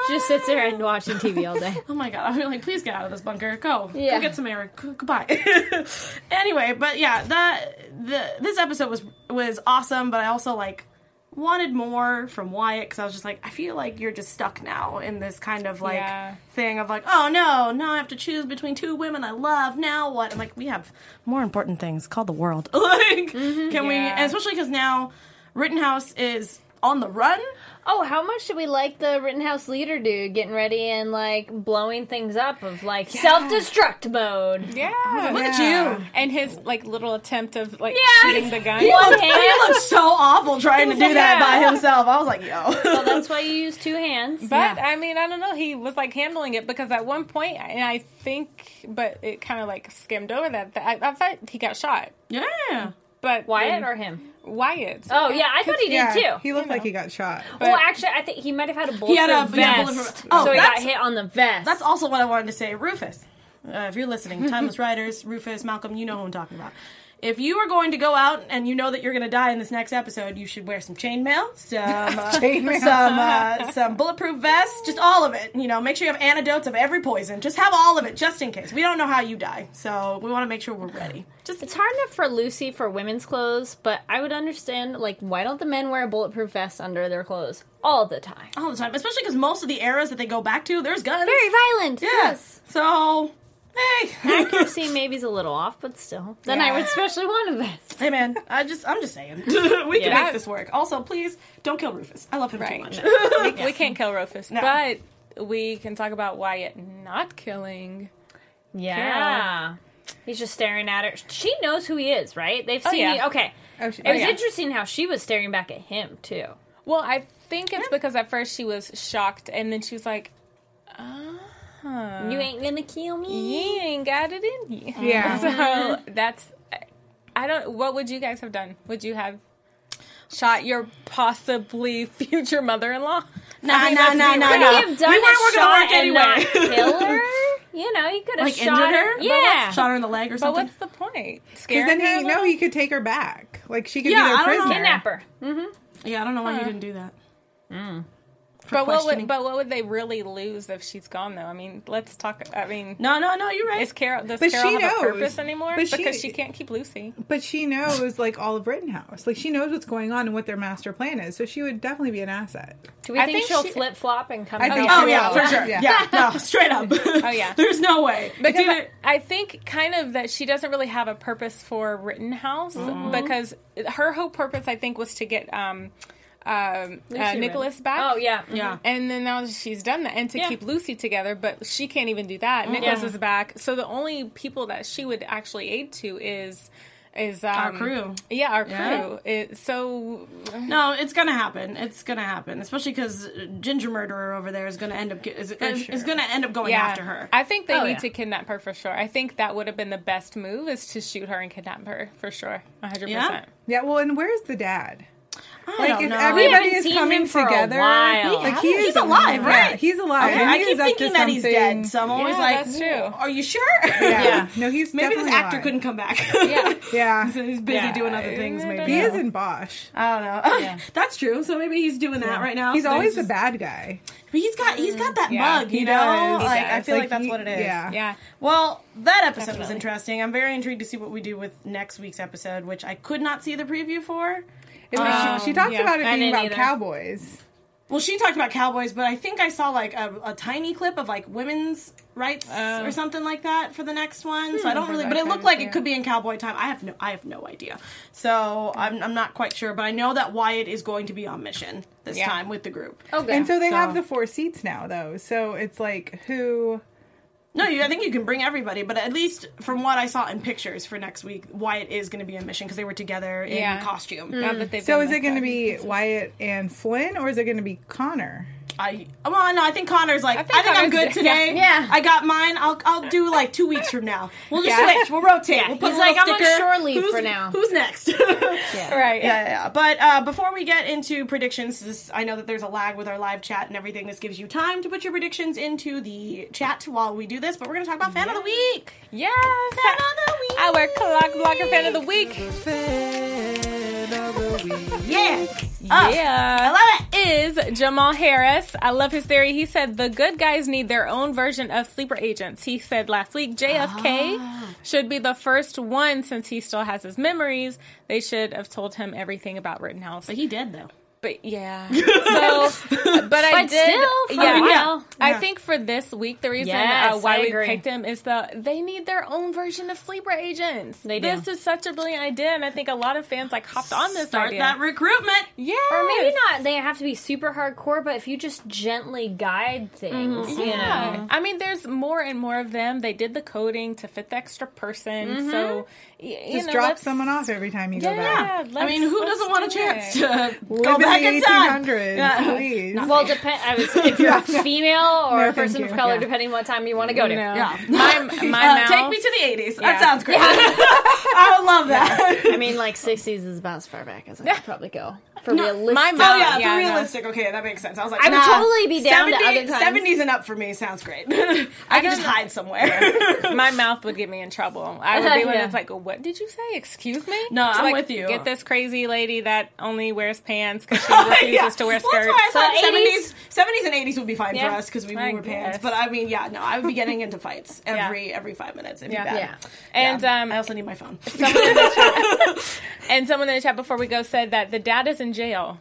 She just sits there and watching TV all day. Oh my god! I'm like, please get out of this bunker. Go, Yeah. go get some air. G- goodbye. anyway, but yeah, that the this episode was was awesome, but I also like wanted more from Wyatt because I was just like, I feel like you're just stuck now in this kind of like Yeah. thing of like, oh no, now I have to choose between two women I love. Now what? I'm like, we have more important things called the world. like, mm-hmm. can we? Yeah. And especially because now Rittenhouse is on the run. Oh, how much did we like the Rittenhouse leader dude getting ready and like blowing things up of like self destruct mode? Yeah. Look at Yeah. you. And his like little attempt of like Yeah. shooting the gun. One He hand. looked so awful trying to do that by himself. I was like, yo. So that's why you use two hands. But I mean, I don't know. He was like handling it because at one point, and I think, but it kind of like skimmed over that. that I, I thought he got shot, yeah. But Wyatt then- or him? Wyatt. Oh yeah, I thought he did yeah, too. he looked like he got shot. well, actually, I think he might have had a bulletproof had a- yeah, vest, bulletproof- oh, so he got that's- hit on the vest. That's also what I wanted to say. Rufus, uh, if you're listening, Timeless Riders, Rufus, Malcolm, you know who I'm talking about. If you are going to go out and you know that you're going to die in this next episode, you should wear some chainmail, some uh, Chainmail. some uh, some bulletproof vests, just all of it. You know, make sure you have antidotes of every poison. Just have all of it, just in case. We don't know how you die, so we want to make sure we're ready. Just It's hard enough for Lucy for women's clothes, but I would understand like why don't the men wear a bulletproof vest under their clothes all the time? all the time, especially because most of the eras that they go back to, there's guns. Very violent. Yes. So, hey. Accuracy maybe's a little off, but still. Then I would especially want to vest. Hey man, I just I'm just saying we can Yeah. make this work. Also, please don't kill Rufus. I love him Right. too much. we, we can't kill Rufus, No. but we can talk about Wyatt not killing. Yeah. He's just staring at her. She knows who he is, right? They've Oh, seen yeah. me. Okay. Oh, she- oh, it was yeah. interesting how she was staring back at him, too. Well, I think it's because at first she was shocked, and then she was like, uh, "Ah, You ain't gonna kill me. you ain't got it in you." Yeah. So that's. I don't. What would you guys have done? Would you have shot your possibly future mother-in-law? Nah, nah, nah, nah, Could nah. have done We a weren't gonna shot work and not anyway. kill her? You know, you could have Like shot injured her? But Yeah. Shot her in the leg or something. But what's the point? Because then her he little? no, he could take her back. Like she could Yeah, be their I don't know. prisoner. Kidnap her. yeah, I don't know why he didn't do that. But what would but what would they really lose if she's gone though? I mean, let's talk. I mean, No, no, no. You're right. is Carol does But Carol she have knows. a purpose anymore? But because she can't keep Lucy. But she knows like all of Rittenhouse. Like she knows what's going on and what their master plan is. So she would definitely be an asset. Do we I think, think she'll she- flip flop and come I think Oh she yeah, for sure. Yeah. Yeah, no, straight up. Oh yeah. There's no way. It's Because either- I, I think kind of that she doesn't really have a purpose for Rittenhouse because her whole purpose I think was to get um, um, uh, Nicholas Ren- back. Oh, yeah. Yeah. And then now she's done that, and to Yeah. keep Lucy together, but she can't even do that. Nicholas Yeah. is back, so the only people that she would actually aid to is is um, Our crew. Yeah, our Yeah. crew. It, so No, it's gonna happen. It's gonna happen, especially because Ginger Murderer over there is gonna end up is, is, sure. is gonna end up going yeah, after her. I think they Oh, need yeah. to kidnap her for sure. I think that would have been the best move is to shoot her and kidnap her for sure, one hundred percent. Yeah. Well, and where's the dad? I Like if know. Everybody is coming him for a together, like he He's is alive, yeah, right? he's alive. Okay, I keep thinking that he's dead, so I'm always Yeah, like, that's true. Are you sure? Yeah. No, he's Maybe this actor alive. couldn't come back. Yeah. Yeah. he's busy Yeah, doing other things. Maybe He is in Bosch. I don't know. That's true. So maybe he's doing that right now. He's So always just- the bad guy. But he's got he's got that Yeah, mug, you know. does. Like I feel like, Like, that's what it is. yeah. Yeah. Well, that episode was interesting. I'm very intrigued to see what we do with next week's episode, which I could not see the preview for. It was- she, um, she talked yeah. about it being about either. cowboys. Well, she talked about cowboys, but I think I saw like a, a tiny clip of like women's rights Oh. or something like that for the next one. So I don't really, but it looked like it could be in cowboy time. I have no, I have no idea. So I'm, I'm not quite sure, but I know that Wyatt is going to be on mission this Yeah. time with the group. Oh, okay. And so they So- have the four seats now, though. So it's like who? No, you, I think you can bring everybody, but at least from what I saw in pictures for next week, Wyatt is going to be a mission because they were together in Yeah. costume. Mm. Now that So is it going to be Wyatt and Flynn, or is it going to be Connor? I well, no, I think Connor's like I think think, I'm good good. today. Yeah. I got mine. I'll I'll do like two weeks from now. We'll just Yeah. switch. We'll rotate. We'll put He's a little like, I'm on sticker. shore leave Who's- for now. Who's next? yeah. right? Yeah, yeah. But uh, before we get into predictions, this, I know that there's a lag with our live chat and everything. This gives you time to put your predictions into the chat while we do this. But we're going to talk about fan of the week. Yes. Fan of the week. Our clock blocker fan of the week. Yeah. Uh, yeah. I love it. Is Jamal Harris. I love his theory. He said the good guys need their own version of sleeper agents. He said last week JFK Ah. should be the first one since he still has his memories. They should have told him everything about Rittenhouse. But he did though. But yeah. So, but I did. still, for yeah, a yeah. I think for this week, the reason Yes, uh, why we picked him is that they need their own version of sleeper agents. They do. This is such a brilliant idea, and I think a lot of fans like hopped on this Start idea. that recruitment. yeah, Or maybe not. They have to be super hardcore, but if you just gently guide things, you Yeah. know. I mean, there's more and more of them. They did the coding to fit the extra person, so y- you Just know, drop someone off every time you go Yeah, back. I mean, who doesn't want a chance it. to go back the time? 1800s, Yeah. please. Well, depend. I was if you're a female or No, a person of color, Yeah. depending on what time you want to go to. No. Yeah. my my Uh, mouth. take me to the 80s. Yeah. That sounds great. I would love that. I mean, like 60s is about as far back as I could probably go for realistic. my Oh mom- yeah, yeah, for realistic. Okay, that makes sense. I was like, I would nah, totally be down to other times. 70s and up for me sounds great. I can just hide somewhere. my mouth would get me in trouble. I would be one Yeah. that's like, "What did you say? Excuse me?" No, It's I'm like, with you. Get this crazy lady that only wears pants because she refuses Yeah. to wear Well, that's skirts. why I thought So 70s, 70s and 80s would be fine Yeah, for us because we I wore pants. But I mean, yeah, no, I would be getting into fights Yeah. every every five minutes. It'd Yeah. be bad. Yeah. And, Yeah. um, I also need my phone. someone chat, and someone in the chat before we go said that the dad is in jail.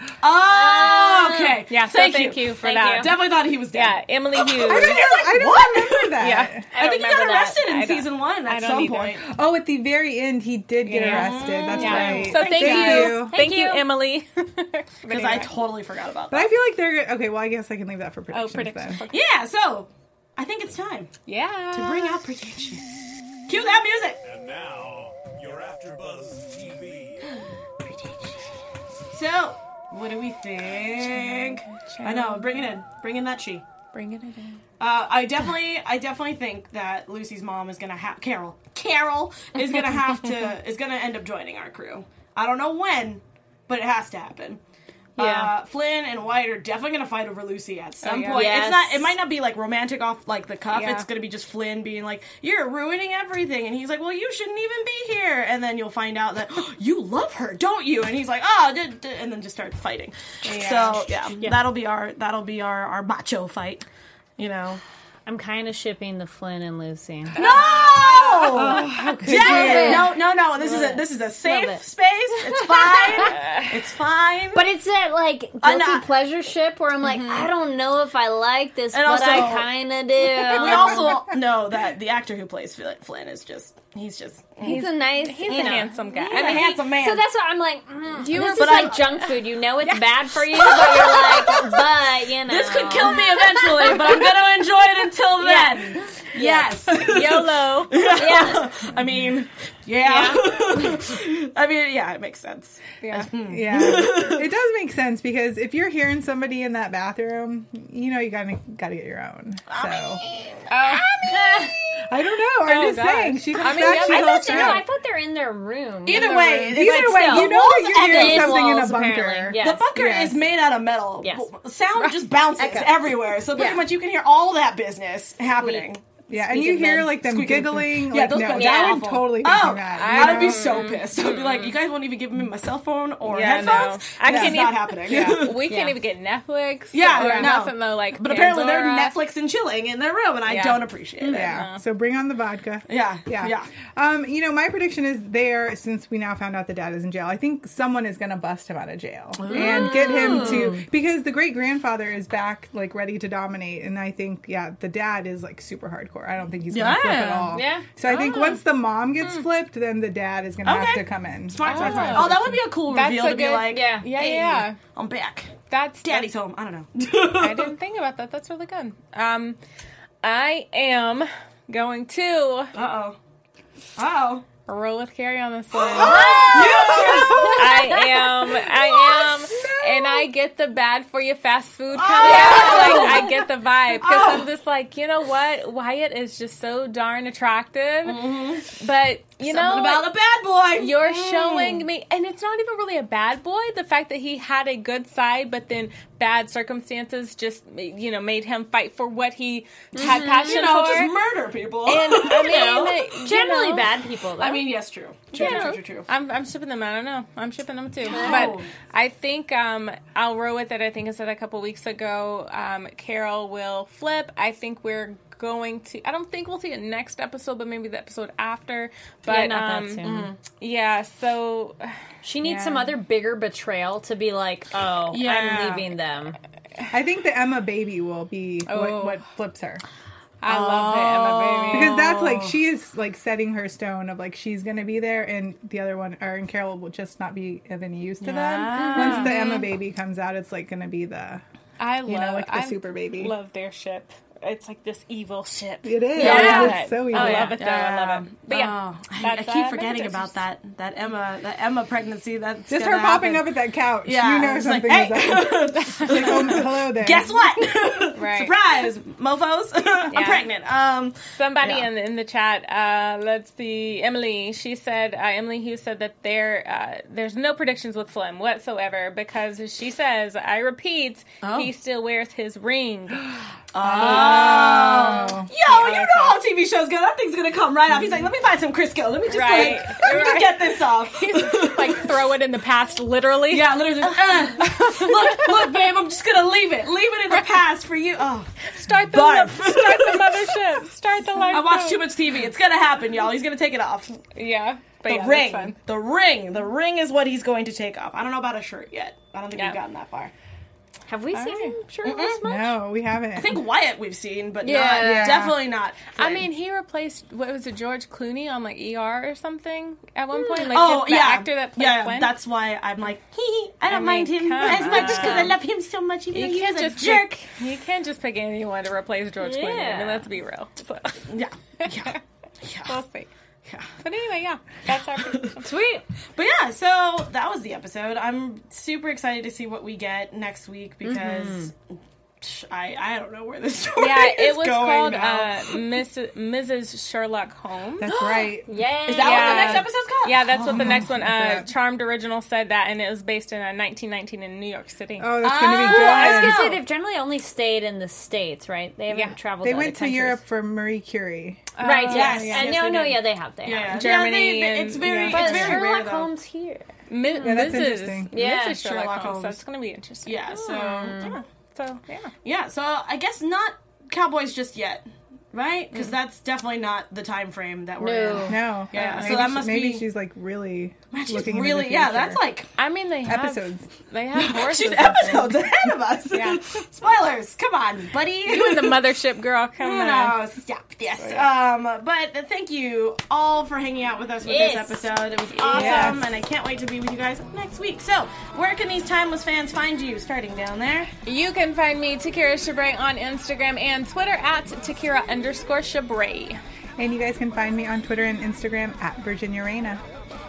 Oh, ah, okay. Yeah, so thank, thank you for Thank that. you. Definitely thought he was dead. Yeah, Emily oh, Hughes. I don't remember that. Yeah, I, think he got remember that. arrested in season one at don't some either. point. Oh, at the very end, he did get Yeah. arrested. That's Yeah. right. So thank, Thank you. you. Thank, Thank you, you. Emily. Because I totally forgot about that. But. I feel like they're okay. Well, I guess I can leave that for predictions. oh, predictions. predictions. then. yeah, so I think it's time Yeah. to bring out predictions. Cue that music. And now, you're after AfterBuzz TV. So, what do we think? I know, bring it in. Bring in that she. Bringing it in. Uh, I definitely, I definitely think that Lucy's mom is gonna have Carol. Carol is gonna have to is gonna end up joining our crew. I don't know when, but it has to happen. Yeah. Uh, Flynn and Wyatt are definitely gonna fight over Lucy at some Oh, yeah. point. Yes. It's not. It might not be like romantic off like the cuff. Yeah. It's gonna be just Flynn being like, "You're ruining everything," and he's like, "Well, you shouldn't even be here." And then you'll find out that you love her, don't you? And he's like, "Oh," d- d-" and then just start fighting. So yeah, that'll be our that'll be our our macho fight. You know. I'm kind of shipping the Flynn and Lucy. No! Oh, could Jen, no, no, no. This is a this is a safe it. space. It's fine. it's fine. But it's that like guilty not- pleasure ship where I'm like, mm-hmm. I don't know if I like this, And but also- I kind of do. we also know that the actor who plays Flynn- Flynn is just he's just he's a nice, He's you a know. handsome guy. I mean, handsome man. So that's what I'm like. Mm, You this were- is but I- like junk food. You know it's bad for you, but you're like, but you know, this could kill me eventually, but I'm gonna enjoy it until then. Yes. YOLO. Yeah, I mean, yeah. I mean, yeah, it makes sense. Yeah. Yeah, it does make sense because if you're hearing somebody in that bathroom, you know you gotta gotta get your own. So I mean, I don't know. I'm Oh, just gosh. saying. She comes I mean, back. yeah, I thought, no, set. I thought they're in their room. Either In the way, room. Either like way, still, you know walls that you're hearing Against something in a bunker. apparently. Yes. The bunker Yes. is made out of metal. Yes. Sound just bounces everywhere. So pretty Yeah. much you can hear all that business happening. Yeah, and you hear like them Squeaking. giggling. Yeah, like, those no, guys I are would awful. totally be Oh, that. I would be so pissed. I'd be like, you guys won't even give me my cell phone or Yeah, headphones. no. I this can't is not even- happening. Yeah, we can't Yeah. even get Netflix. Yeah, or no. nothing though. Like, But apparently they're Netflix and chilling in their room, and I Yeah. don't appreciate it. Yeah. So bring on the vodka. Yeah, Yeah. yeah. Um, you know, my prediction is there since we now found out the dad is in jail. I think someone is going to bust him out of jail and get him to because the great grandfather is back, like ready to dominate. And I think, yeah, the dad is like super hardcore. I don't think he's going to flip at all. Yeah. So I think once the mom gets flipped, then the dad is going to have to come in. Smart, smart, Oh. smart. Oh, that would be a cool That's reveal a to be good- like, yeah. Yeah, hey, yeah. I'm back. That's Daddy's home. I don't know. I didn't think about that. That's really good. Um, I am going to Uh oh. Uh oh. Roll with Kari on this one. Oh! I am. I am. And I get the bad for you fast food oh. coming out. Oh. Like I get the vibe because I'm just like, you know what? Wyatt is just so darn attractive. Mm-hmm. But you know, Something about a bad boy. you're mm. showing me, and it's not even really a bad boy. The fact that he had a good side, but then bad circumstances just, you know, made him fight for what he had passion you know, for. just murder people. and I mean, you generally know, bad people. Though. I mean, yes, true. True, Yeah. true, true, true, true. I'm, I'm shipping them. I don't know. I'm shipping them too. But I think um, I'll roll with it. I think I said a couple weeks ago. Um, Carol will flip. I think we're going to. I don't think we'll see it next episode, but maybe the episode after. But Yeah, not that um, soon. Yeah. So she needs yeah. some other bigger betrayal to be like, oh, Yeah. I'm leaving them. I think the Emma baby will be Oh. what, what flips her. I love it, Emma baby. Because that's like she is like setting her stone of like she's gonna be there, and the other one, or and Carol will just not be of any use to them. Once the Emma baby comes out, it's like gonna be the I love you know like the I super baby. Love their ship. It's like this evil ship. It is. I Yeah. love It's it. so I love it though. I love it. But yeah, Oh, I, I keep uh, forgetting Vintage. about that that Emma that Emma pregnancy. That's Just her popping happen. up at that couch. Yeah, you know it's like, something hey. is up. Like, oh, hello there. Guess what? Right. Surprise, mofo's! I'm Yeah. pregnant. Um, Somebody Yeah. in in the chat, uh, let's see, Emily. She said, uh, Emily Hughes said that there uh, there's no predictions with Slim whatsoever because she says, I repeat, Oh. he still wears his ring. Oh. yo, you know how TV shows go. That thing's gonna come right off. He's like, let me find some Crisco. Let me just Right. like, let me just get this off. like throw it in the past, literally. Yeah, literally. Just, uh, look, look, babe. I'm just gonna leave it. Leave it in the past for you. Oh, Start the Barf. start the mothership. Start the life. I watched too much TV. It's gonna happen, y'all. He's gonna take it off. Yeah, but The yeah, ring. The ring. The ring is what he's going to take off. I don't know about a shirt yet. I don't think Yeah. we've gotten that far. Have we seen him shirtless much? No, we haven't. I think Wyatt we've seen, but Yeah. not Yeah. definitely not. I mean, he replaced what was it, George Clooney on like ER or something at one point. Like oh the yeah, actor that played yeah. Flynn. That's why I'm like, hee hee. I don't I mind him as much because I love him so much. Even you he can't was a just jerk. Pick, you can't just pick anyone to replace George Clooney. I mean, let's be real. So, Yeah, yeah, yeah. we'll see. Yeah. But anyway, yeah, that's our prediction. Sweet. But yeah, so that was the episode. I'm super excited to see what we get next week because mm-hmm. I I don't know where this story Yeah, is it was going called now. uh, Miss, Mrs. Sherlock Holmes. That's right. Yeah. Is that what the yeah. next episode's called? Yeah, that's what the next one. Uh, Charmed Original said that, and it was based in uh, 1919 in New York City. Oh, that's going to be good. Well, I was gonna say they've generally only stayed in the states, right? They haven't Yeah. traveled. They to went to countries. Europe for Marie Curie. right? Oh, yes, yes, and yes, no, no, yeah, they have. They Yeah, have. Germany Yeah, they- and- it's very, yeah. it's But very Sherlock rare though. Holmes here. Mi- Yeah, that's Mrs. interesting. Yeah, Mrs. Sherlock, Sherlock Holmes. Holmes. That's going to be interesting. Yeah, so yeah. So yeah. yeah, so I guess not Cowboys just yet, right? Because Mm. that's definitely not the time frame that we're No. in. No. Yeah, so maybe that she- must maybe be- she's like really Man, she's looking into really, the yeah, that's like I mean, they have episodes. They have horses. she's episodes ahead of us. Yeah. Spoilers, come on, buddy. You and the mothership girl, come on. No, stop this. Um, but thank you all for hanging out with us with Yes. this episode. It was awesome, Yes. and I can't wait to be with you guys next week. So, where can these timeless fans find you? Starting down there. You can find me, Takira Shabray, on Instagram and Twitter at Takira underscore Shabray. And you guys can find me on Twitter and Instagram at Virginia Reina.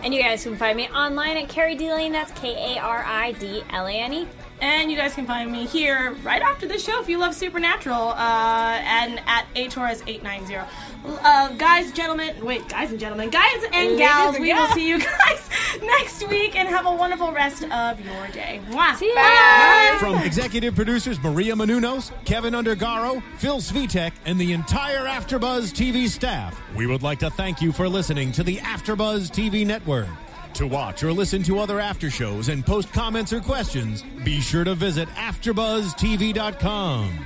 And you guys can find me online at Kari D Lane. That's K A R I D L A N E. And you guys can find me here right after the show if you love Supernatural, uh, and at atorres890. Uh, guys, gentlemen, wait, guys and gentlemen, guys and Ladies gals, and we will gals. see you guys next week and have a wonderful rest of your day. Mwah. See ya. From executive producers Maria Menounos, Kevin Undergaro, Phil Svitek, and the entire AfterBuzz TV staff, we would like to thank you for listening to the AfterBuzz TV network. To watch or listen to other after shows and post comments or questions, be sure to visit AfterBuzzTV.com.